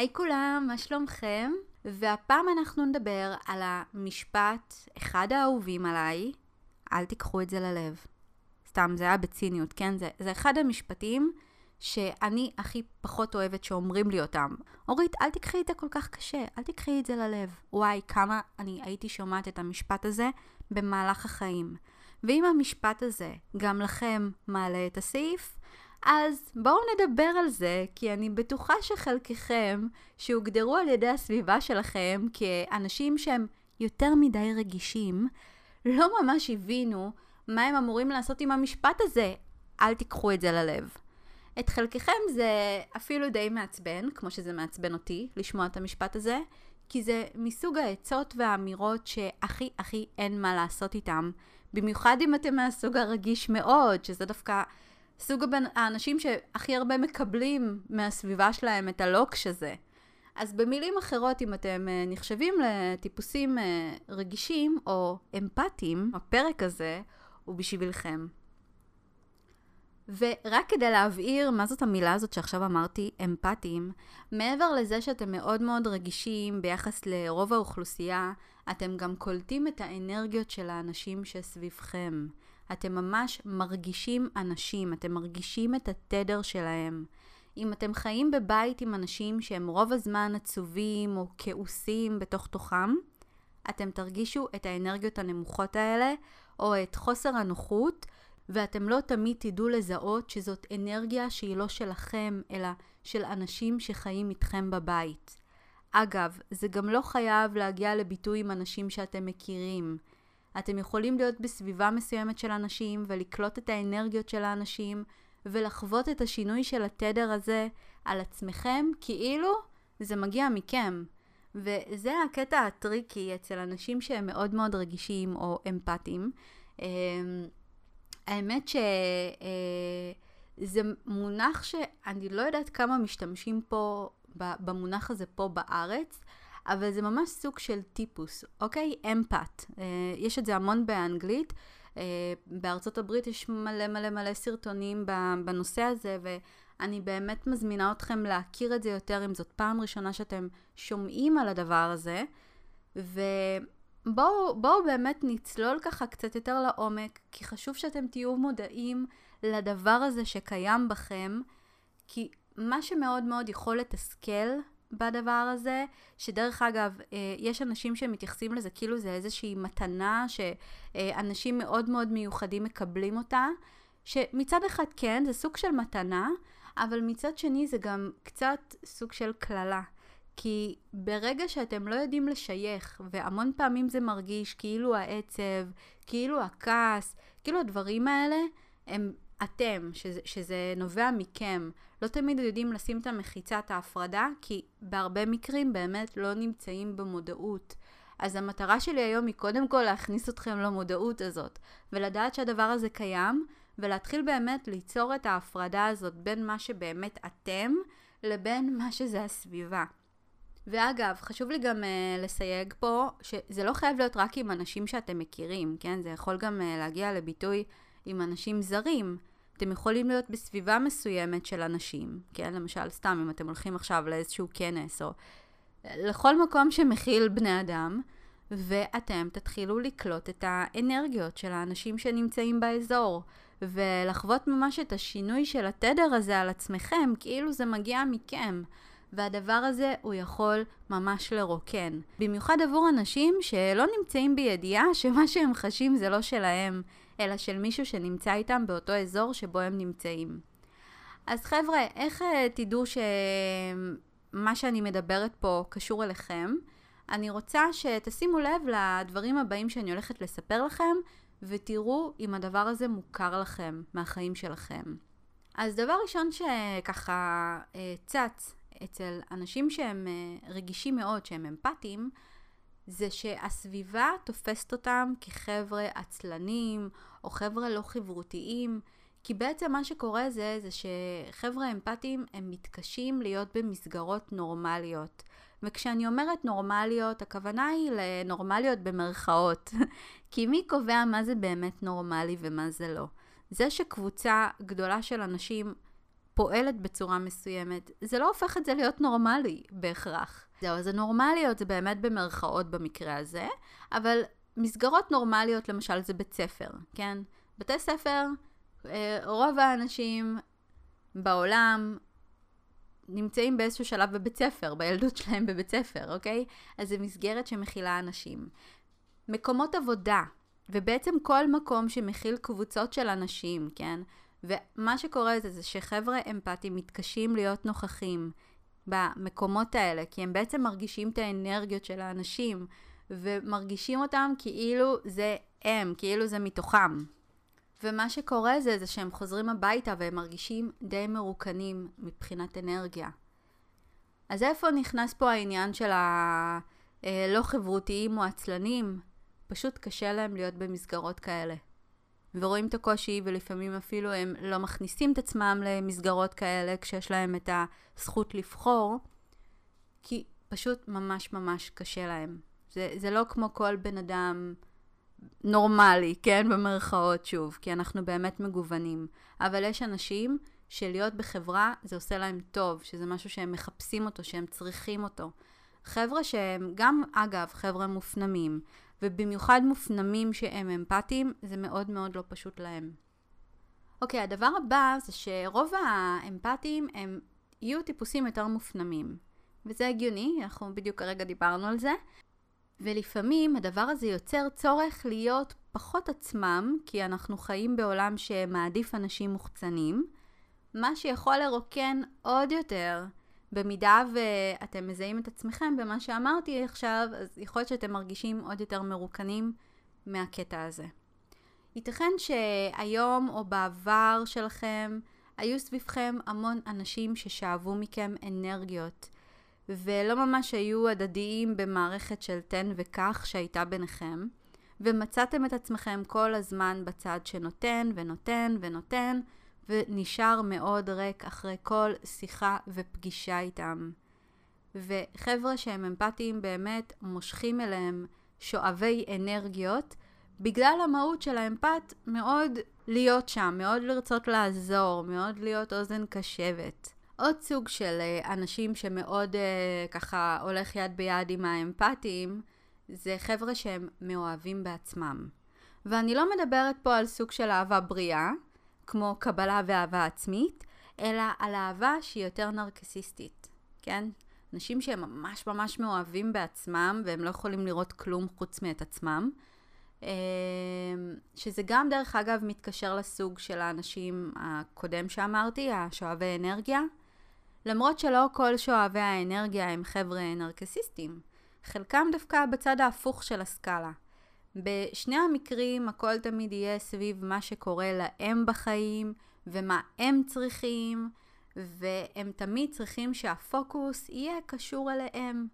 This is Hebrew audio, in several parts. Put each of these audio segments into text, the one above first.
היי כולם, מה שלומכם? והפעם אנחנו נדבר על המשפט, אחד האהובים עליי, אל תיקחו את זה ללב. סתם, זה היה בציניות, כן? זה, זה אחד המשפטים שאני הכי פחות אוהבת שאומרים לי אותם. אורית, אל תיקחי את זה כל כך קשה, אל תיקחי את זה ללב. וואי, כמה אני הייתי שומעת את המשפט הזה במהלך החיים. ואם המשפט הזה גם לכם מעלה את הסעיף, אז בואו נדבר על זה, כי אני בטוחה שחלקכם, שהוגדרו על ידי הסביבה שלכם כאנשים שהם יותר מדי רגישים, לא ממש הבינו מה הם אמורים לעשות עם המשפט הזה. אל תיקחו את זה ללב. את חלקכם זה אפילו די מעצבן, כמו שזה מעצבן אותי, לשמוע את המשפט הזה, כי זה מסוג העצות והאמירות שהכי הכי אין מה לעשות איתם. במיוחד אם אתם מהסוג הרגיש מאוד, שזה דווקא סוג הבנ... האנשים שהכי הרבה מקבלים מהסביבה שלהם את הלוקש הזה. אז במילים אחרות, אם אתם uh, נחשבים לטיפוסים uh, רגישים או אמפתיים, הפרק הזה הוא בשבילכם. ורק כדי להבהיר מה זאת המילה הזאת שעכשיו אמרתי, אמפתיים, מעבר לזה שאתם מאוד מאוד רגישים ביחס לרוב האוכלוסייה, אתם גם קולטים את האנרגיות של האנשים שסביבכם. אתם ממש מרגישים אנשים, אתם מרגישים את התדר שלהם. אם אתם חיים בבית עם אנשים שהם רוב הזמן עצובים או כעוסים בתוך תוכם, אתם תרגישו את האנרגיות הנמוכות האלה, או את חוסר הנוחות, ואתם לא תמיד תדעו לזהות שזאת אנרגיה שהיא לא שלכם, אלא של אנשים שחיים איתכם בבית. אגב, זה גם לא חייב להגיע לביטוי עם אנשים שאתם מכירים. אתם יכולים להיות בסביבה מסוימת של אנשים ולקלוט את האנרגיות של האנשים ולחוות את השינוי של התדר הזה על עצמכם כאילו זה מגיע מכם. וזה הקטע הטריקי אצל אנשים שהם מאוד מאוד רגישים או אמפתיים. אמ, האמת שזה אה, מונח שאני לא יודעת כמה משתמשים פה במונח הזה פה בארץ, אבל זה ממש סוג של טיפוס, אוקיי? אמפת. אה, יש את זה המון באנגלית. אה, בארצות הברית יש מלא מלא מלא סרטונים בנושא הזה, ואני באמת מזמינה אתכם להכיר את זה יותר, אם זאת פעם ראשונה שאתם שומעים על הדבר הזה. ובואו באמת נצלול ככה קצת יותר לעומק, כי חשוב שאתם תהיו מודעים לדבר הזה שקיים בכם, כי מה שמאוד מאוד יכול לתסכל בדבר הזה, שדרך אגב, אה, יש אנשים שמתייחסים לזה כאילו זה איזושהי מתנה שאנשים מאוד מאוד מיוחדים מקבלים אותה, שמצד אחד כן, זה סוג של מתנה, אבל מצד שני זה גם קצת סוג של קללה. כי ברגע שאתם לא יודעים לשייך, והמון פעמים זה מרגיש כאילו העצב, כאילו הכעס, כאילו הדברים האלה הם אתם, שזה, שזה נובע מכם, לא תמיד יודעים לשים את המחיצת ההפרדה, כי בהרבה מקרים באמת לא נמצאים במודעות. אז המטרה שלי היום היא קודם כל להכניס אתכם למודעות הזאת, ולדעת שהדבר הזה קיים, ולהתחיל באמת ליצור את ההפרדה הזאת בין מה שבאמת אתם, לבין מה שזה הסביבה. ואגב, חשוב לי גם uh, לסייג פה, שזה לא חייב להיות רק עם אנשים שאתם מכירים, כן? זה יכול גם uh, להגיע לביטוי עם אנשים זרים. אתם יכולים להיות בסביבה מסוימת של אנשים, כן? למשל, סתם אם אתם הולכים עכשיו לאיזשהו כנס, או לכל מקום שמכיל בני אדם, ואתם תתחילו לקלוט את האנרגיות של האנשים שנמצאים באזור, ולחוות ממש את השינוי של התדר הזה על עצמכם, כאילו זה מגיע מכם. והדבר הזה הוא יכול ממש לרוקן. במיוחד עבור אנשים שלא נמצאים בידיעה שמה שהם חשים זה לא שלהם, אלא של מישהו שנמצא איתם באותו אזור שבו הם נמצאים. אז חבר'ה, איך אה, תדעו שמה שאני מדברת פה קשור אליכם? אני רוצה שתשימו לב לדברים הבאים שאני הולכת לספר לכם, ותראו אם הדבר הזה מוכר לכם מהחיים שלכם. אז דבר ראשון שככה אה, צץ אצל אנשים שהם אה, רגישים מאוד, שהם אמפתיים, זה שהסביבה תופסת אותם כחבר'ה עצלנים או חבר'ה לא חברותיים, כי בעצם מה שקורה זה, זה שחבר'ה אמפתיים הם מתקשים להיות במסגרות נורמליות. וכשאני אומרת נורמליות, הכוונה היא לנורמליות במרכאות. כי מי קובע מה זה באמת נורמלי ומה זה לא? זה שקבוצה גדולה של אנשים פועלת בצורה מסוימת, זה לא הופך את זה להיות נורמלי בהכרח. זהו, אז הנורמליות זה באמת במרכאות במקרה הזה, אבל מסגרות נורמליות למשל זה בית ספר, כן? בתי ספר, אה, רוב האנשים בעולם נמצאים באיזשהו שלב בבית ספר, בילדות שלהם בבית ספר, אוקיי? אז זו מסגרת שמכילה אנשים. מקומות עבודה, ובעצם כל מקום שמכיל קבוצות של אנשים, כן? ומה שקורה זה, זה שחבר'ה אמפתיים מתקשים להיות נוכחים במקומות האלה, כי הם בעצם מרגישים את האנרגיות של האנשים, ומרגישים אותם כאילו זה הם, כאילו זה מתוכם. ומה שקורה זה, זה שהם חוזרים הביתה והם מרגישים די מרוקנים מבחינת אנרגיה. אז איפה נכנס פה העניין של הלא חברותיים או עצלנים? פשוט קשה להם להיות במסגרות כאלה. ורואים את הקושי ולפעמים אפילו הם לא מכניסים את עצמם למסגרות כאלה כשיש להם את הזכות לבחור, כי פשוט ממש ממש קשה להם. זה, זה לא כמו כל בן אדם נורמלי, כן? במרכאות שוב, כי אנחנו באמת מגוונים. אבל יש אנשים שלהיות בחברה זה עושה להם טוב, שזה משהו שהם מחפשים אותו, שהם צריכים אותו. חבר'ה שהם גם, אגב, חבר'ה מופנמים, ובמיוחד מופנמים שהם אמפתיים, זה מאוד מאוד לא פשוט להם. אוקיי, הדבר הבא זה שרוב האמפתיים הם יהיו טיפוסים יותר מופנמים. וזה הגיוני, אנחנו בדיוק כרגע דיברנו על זה. ולפעמים הדבר הזה יוצר צורך להיות פחות עצמם, כי אנחנו חיים בעולם שמעדיף אנשים מוחצנים, מה שיכול לרוקן עוד יותר. במידה ואתם מזהים את עצמכם במה שאמרתי עכשיו, אז יכול להיות שאתם מרגישים עוד יותר מרוקנים מהקטע הזה. ייתכן שהיום או בעבר שלכם היו סביבכם המון אנשים ששאבו מכם אנרגיות, ולא ממש היו הדדיים במערכת של תן וקח שהייתה ביניכם, ומצאתם את עצמכם כל הזמן בצד שנותן ונותן ונותן, ונשאר מאוד ריק אחרי כל שיחה ופגישה איתם. וחבר'ה שהם אמפתיים באמת מושכים אליהם שואבי אנרגיות, בגלל המהות של האמפת מאוד להיות שם, מאוד לרצות לעזור, מאוד להיות אוזן קשבת. עוד סוג של אה, אנשים שמאוד אה, ככה הולך יד ביד עם האמפתיים, זה חבר'ה שהם מאוהבים בעצמם. ואני לא מדברת פה על סוג של אהבה בריאה, כמו קבלה ואהבה עצמית, אלא על אהבה שהיא יותר נרקסיסטית, כן? אנשים שהם ממש ממש מאוהבים בעצמם והם לא יכולים לראות כלום חוץ מאת עצמם. אה, שזה גם דרך אגב מתקשר לסוג של האנשים הקודם שאמרתי, השואבי אנרגיה. למרות שלא כל שואבי האנרגיה הם חבר'ה נרקסיסטים, חלקם דווקא בצד ההפוך של הסקאלה. בשני המקרים הכל תמיד יהיה סביב מה שקורה להם בחיים ומה הם צריכים, והם תמיד צריכים שהפוקוס יהיה קשור אליהם.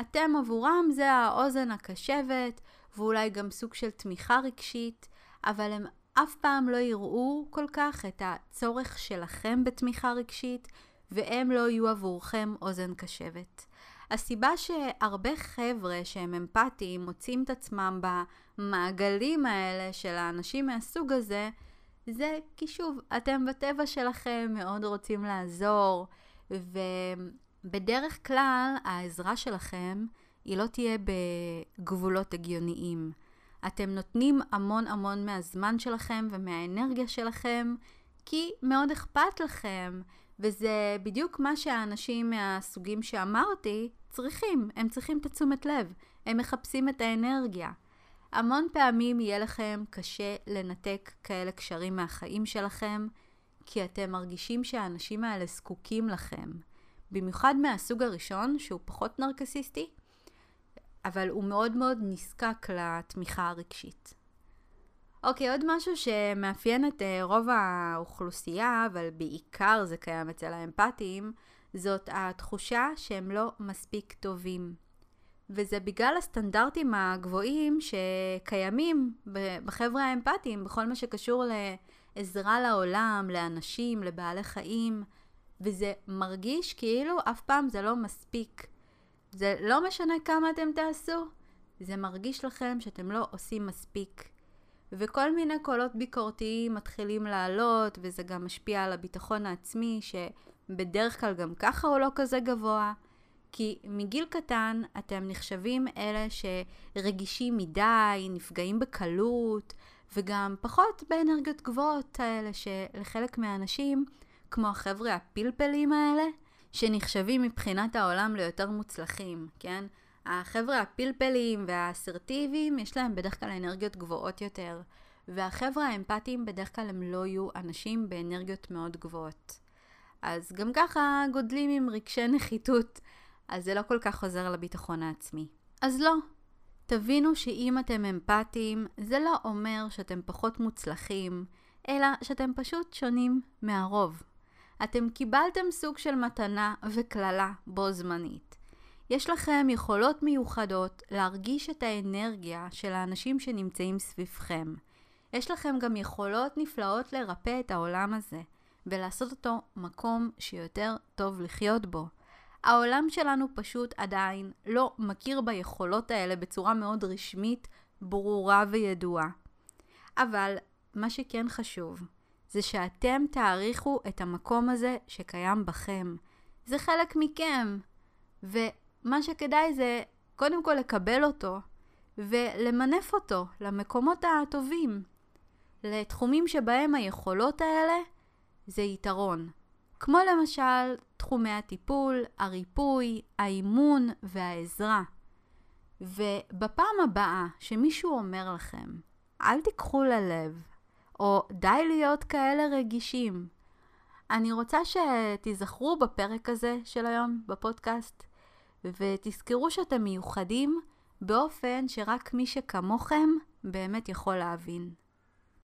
אתם עבורם זה האוזן הקשבת, ואולי גם סוג של תמיכה רגשית, אבל הם אף פעם לא יראו כל כך את הצורך שלכם בתמיכה רגשית, והם לא יהיו עבורכם אוזן קשבת. הסיבה שהרבה חבר'ה שהם אמפתיים מוצאים את עצמם במעגלים האלה של האנשים מהסוג הזה, זה כי שוב, אתם בטבע שלכם מאוד רוצים לעזור, ובדרך כלל העזרה שלכם היא לא תהיה בגבולות הגיוניים. אתם נותנים המון המון מהזמן שלכם ומהאנרגיה שלכם, כי מאוד אכפת לכם, וזה בדיוק מה שהאנשים מהסוגים שאמרתי צריכים. הם צריכים את התשומת לב. הם מחפשים את האנרגיה. המון פעמים יהיה לכם קשה לנתק כאלה קשרים מהחיים שלכם, כי אתם מרגישים שהאנשים האלה זקוקים לכם. במיוחד מהסוג הראשון, שהוא פחות נרקסיסטי, אבל הוא מאוד מאוד נזקק לתמיכה הרגשית. אוקיי, עוד משהו שמאפיין את uh, רוב האוכלוסייה, אבל בעיקר זה קיים אצל האמפתיים, זאת התחושה שהם לא מספיק טובים. וזה בגלל הסטנדרטים הגבוהים שקיימים בחבר'ה האמפתיים, בכל מה שקשור לעזרה לעולם, לאנשים, לבעלי חיים, וזה מרגיש כאילו אף פעם זה לא מספיק. זה לא משנה כמה אתם תעשו, זה מרגיש לכם שאתם לא עושים מספיק. וכל מיני קולות ביקורתיים מתחילים לעלות, וזה גם משפיע על הביטחון העצמי, שבדרך כלל גם ככה הוא לא כזה גבוה. כי מגיל קטן אתם נחשבים אלה שרגישים מדי, נפגעים בקלות, וגם פחות באנרגיות גבוהות האלה שלחלק מהאנשים, כמו החבר'ה הפלפלים האלה, שנחשבים מבחינת העולם ליותר מוצלחים, כן? החבר'ה הפלפלים והאסרטיביים, יש להם בדרך כלל אנרגיות גבוהות יותר. והחבר'ה האמפתיים בדרך כלל הם לא יהיו אנשים באנרגיות מאוד גבוהות. אז גם ככה גודלים עם רגשי נחיתות, אז זה לא כל כך עוזר לביטחון העצמי. אז לא. תבינו שאם אתם אמפתיים, זה לא אומר שאתם פחות מוצלחים, אלא שאתם פשוט שונים מהרוב. אתם קיבלתם סוג של מתנה וקללה בו זמנית. יש לכם יכולות מיוחדות להרגיש את האנרגיה של האנשים שנמצאים סביבכם. יש לכם גם יכולות נפלאות לרפא את העולם הזה, ולעשות אותו מקום שיותר טוב לחיות בו. העולם שלנו פשוט עדיין לא מכיר ביכולות האלה בצורה מאוד רשמית, ברורה וידועה. אבל מה שכן חשוב, זה שאתם תעריכו את המקום הזה שקיים בכם. זה חלק מכם. ומה שכדאי זה קודם כל לקבל אותו ולמנף אותו למקומות הטובים. לתחומים שבהם היכולות האלה זה יתרון. כמו למשל תחומי הטיפול, הריפוי, האימון והעזרה. ובפעם הבאה שמישהו אומר לכם, אל תיקחו ללב, או די להיות כאלה רגישים, אני רוצה שתיזכרו בפרק הזה של היום בפודקאסט, ותזכרו שאתם מיוחדים באופן שרק מי שכמוכם באמת יכול להבין.